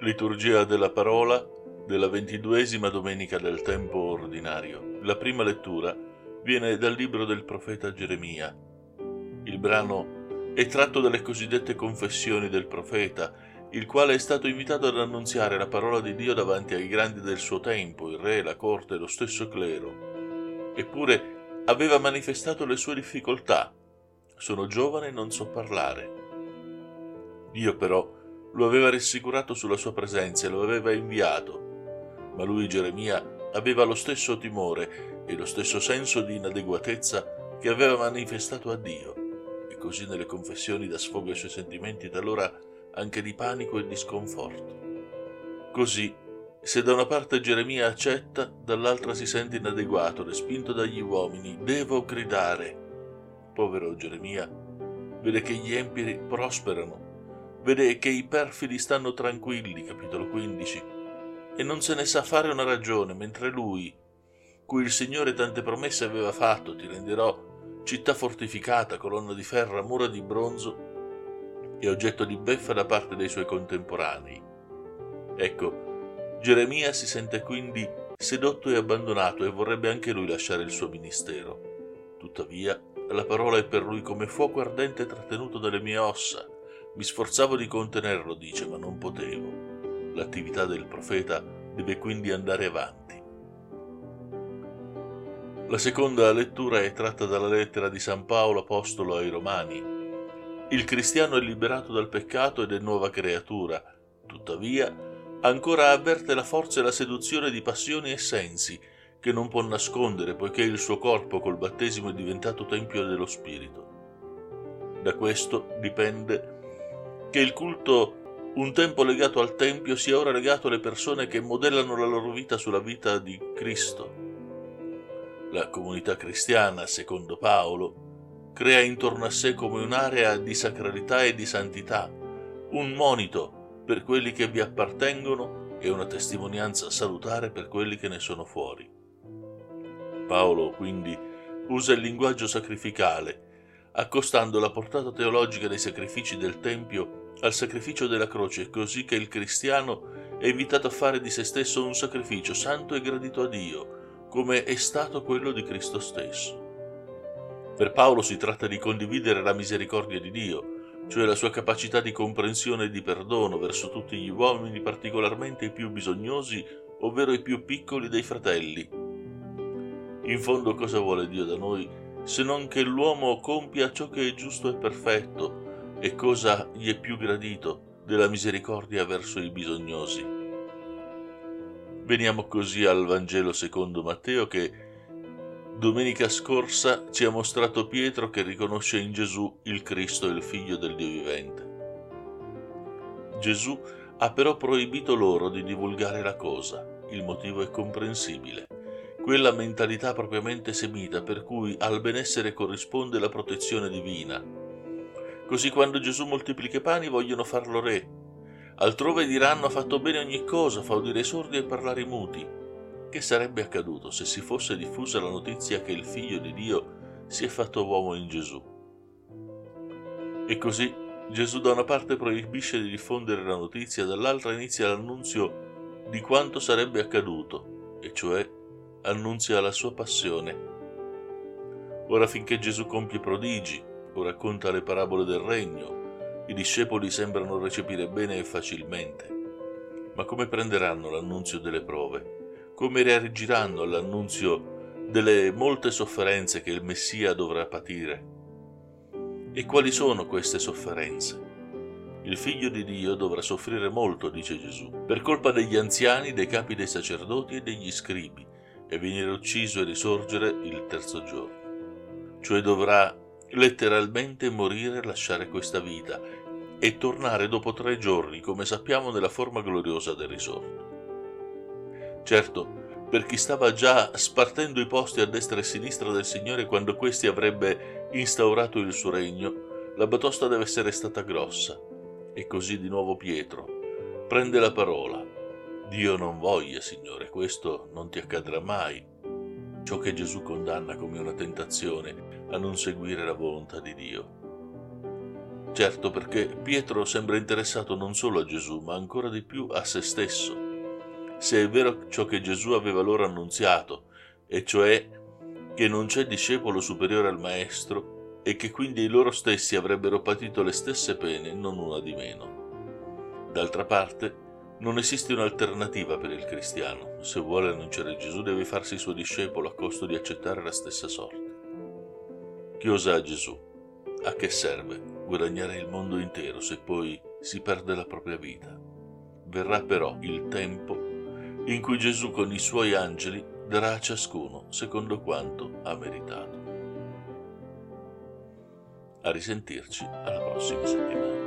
Liturgia della parola della ventiduesima domenica del tempo ordinario. La prima lettura viene dal libro del profeta Geremia. Il brano è tratto dalle cosiddette confessioni del profeta, il quale è stato invitato ad annunziare la parola di Dio davanti ai grandi del suo tempo, il re, la corte e lo stesso clero. Eppure aveva manifestato le sue difficoltà. Sono giovane e non so parlare. Dio però lo aveva rassicurato sulla sua presenza e lo aveva inviato. Ma lui, Geremia, aveva lo stesso timore e lo stesso senso di inadeguatezza che aveva manifestato a Dio, e così nelle confessioni dà sfogo ai suoi sentimenti talora anche di panico e di sconforto. Così, se da una parte Geremia accetta, dall'altra si sente inadeguato, respinto dagli uomini, devo gridare. Povero Geremia, vede che gli empiri prosperano vede che i perfidi stanno tranquilli, capitolo 15, e non se ne sa fare una ragione, mentre lui, cui il Signore tante promesse aveva fatto, ti renderò città fortificata, colonna di ferro, mura di bronzo, e oggetto di beffa da parte dei suoi contemporanei. Ecco, Geremia si sente quindi sedotto e abbandonato e vorrebbe anche lui lasciare il suo ministero. Tuttavia, la parola è per lui come fuoco ardente trattenuto dalle mie ossa, mi sforzavo di contenerlo, dice, ma non potevo. L'attività del profeta deve quindi andare avanti. La seconda lettura è tratta dalla lettera di San Paolo Apostolo ai Romani. Il cristiano è liberato dal peccato ed è nuova creatura, tuttavia ancora avverte la forza e la seduzione di passioni e sensi che non può nascondere poiché il suo corpo col battesimo è diventato tempio dello Spirito. Da questo dipende che il culto un tempo legato al Tempio sia ora legato alle persone che modellano la loro vita sulla vita di Cristo. La comunità cristiana, secondo Paolo, crea intorno a sé come un'area di sacralità e di santità, un monito per quelli che vi appartengono e una testimonianza salutare per quelli che ne sono fuori. Paolo quindi usa il linguaggio sacrificale accostando la portata teologica dei sacrifici del Tempio al sacrificio della croce, così che il cristiano è invitato a fare di se stesso un sacrificio santo e gradito a Dio, come è stato quello di Cristo stesso. Per Paolo si tratta di condividere la misericordia di Dio, cioè la sua capacità di comprensione e di perdono verso tutti gli uomini, particolarmente i più bisognosi, ovvero i più piccoli dei fratelli. In fondo cosa vuole Dio da noi? se non che l'uomo compia ciò che è giusto e perfetto, e cosa gli è più gradito della misericordia verso i bisognosi. Veniamo così al Vangelo secondo Matteo che domenica scorsa ci ha mostrato Pietro che riconosce in Gesù il Cristo, il figlio del Dio vivente. Gesù ha però proibito loro di divulgare la cosa, il motivo è comprensibile quella mentalità propriamente semita per cui al benessere corrisponde la protezione divina. Così quando Gesù moltiplica i pani vogliono farlo re. Altrove diranno ha fatto bene ogni cosa, fa udire i sordi e parlare i muti. Che sarebbe accaduto se si fosse diffusa la notizia che il figlio di Dio si è fatto uomo in Gesù? E così Gesù da una parte proibisce di diffondere la notizia, dall'altra inizia l'annunzio di quanto sarebbe accaduto, e cioè annunzia la sua passione. Ora finché Gesù compie prodigi o racconta le parabole del regno, i discepoli sembrano recepire bene e facilmente. Ma come prenderanno l'annunzio delle prove? Come reagiranno all'annunzio delle molte sofferenze che il Messia dovrà patire? E quali sono queste sofferenze? Il figlio di Dio dovrà soffrire molto, dice Gesù, per colpa degli anziani, dei capi dei sacerdoti e degli scribi, e venire ucciso e risorgere il terzo giorno. Cioè dovrà letteralmente morire e lasciare questa vita e tornare dopo tre giorni, come sappiamo, nella forma gloriosa del risorto. Certo, per chi stava già spartendo i posti a destra e a sinistra del Signore quando questi avrebbe instaurato il suo regno, la batosta deve essere stata grossa. E così di nuovo Pietro prende la parola Dio non voglia, Signore, questo non ti accadrà mai. Ciò che Gesù condanna come una tentazione a non seguire la volontà di Dio. Certo perché Pietro sembra interessato non solo a Gesù, ma ancora di più a se stesso. Se è vero ciò che Gesù aveva loro annunziato, e cioè che non c'è discepolo superiore al Maestro e che quindi loro stessi avrebbero patito le stesse pene, non una di meno. D'altra parte, non esiste un'alternativa per il cristiano. Se vuole annunciare Gesù deve farsi suo discepolo a costo di accettare la stessa sorte. Chi osa Gesù? A che serve guadagnare il mondo intero se poi si perde la propria vita? Verrà però il tempo in cui Gesù con i suoi angeli darà a ciascuno secondo quanto ha meritato. A risentirci alla prossima settimana.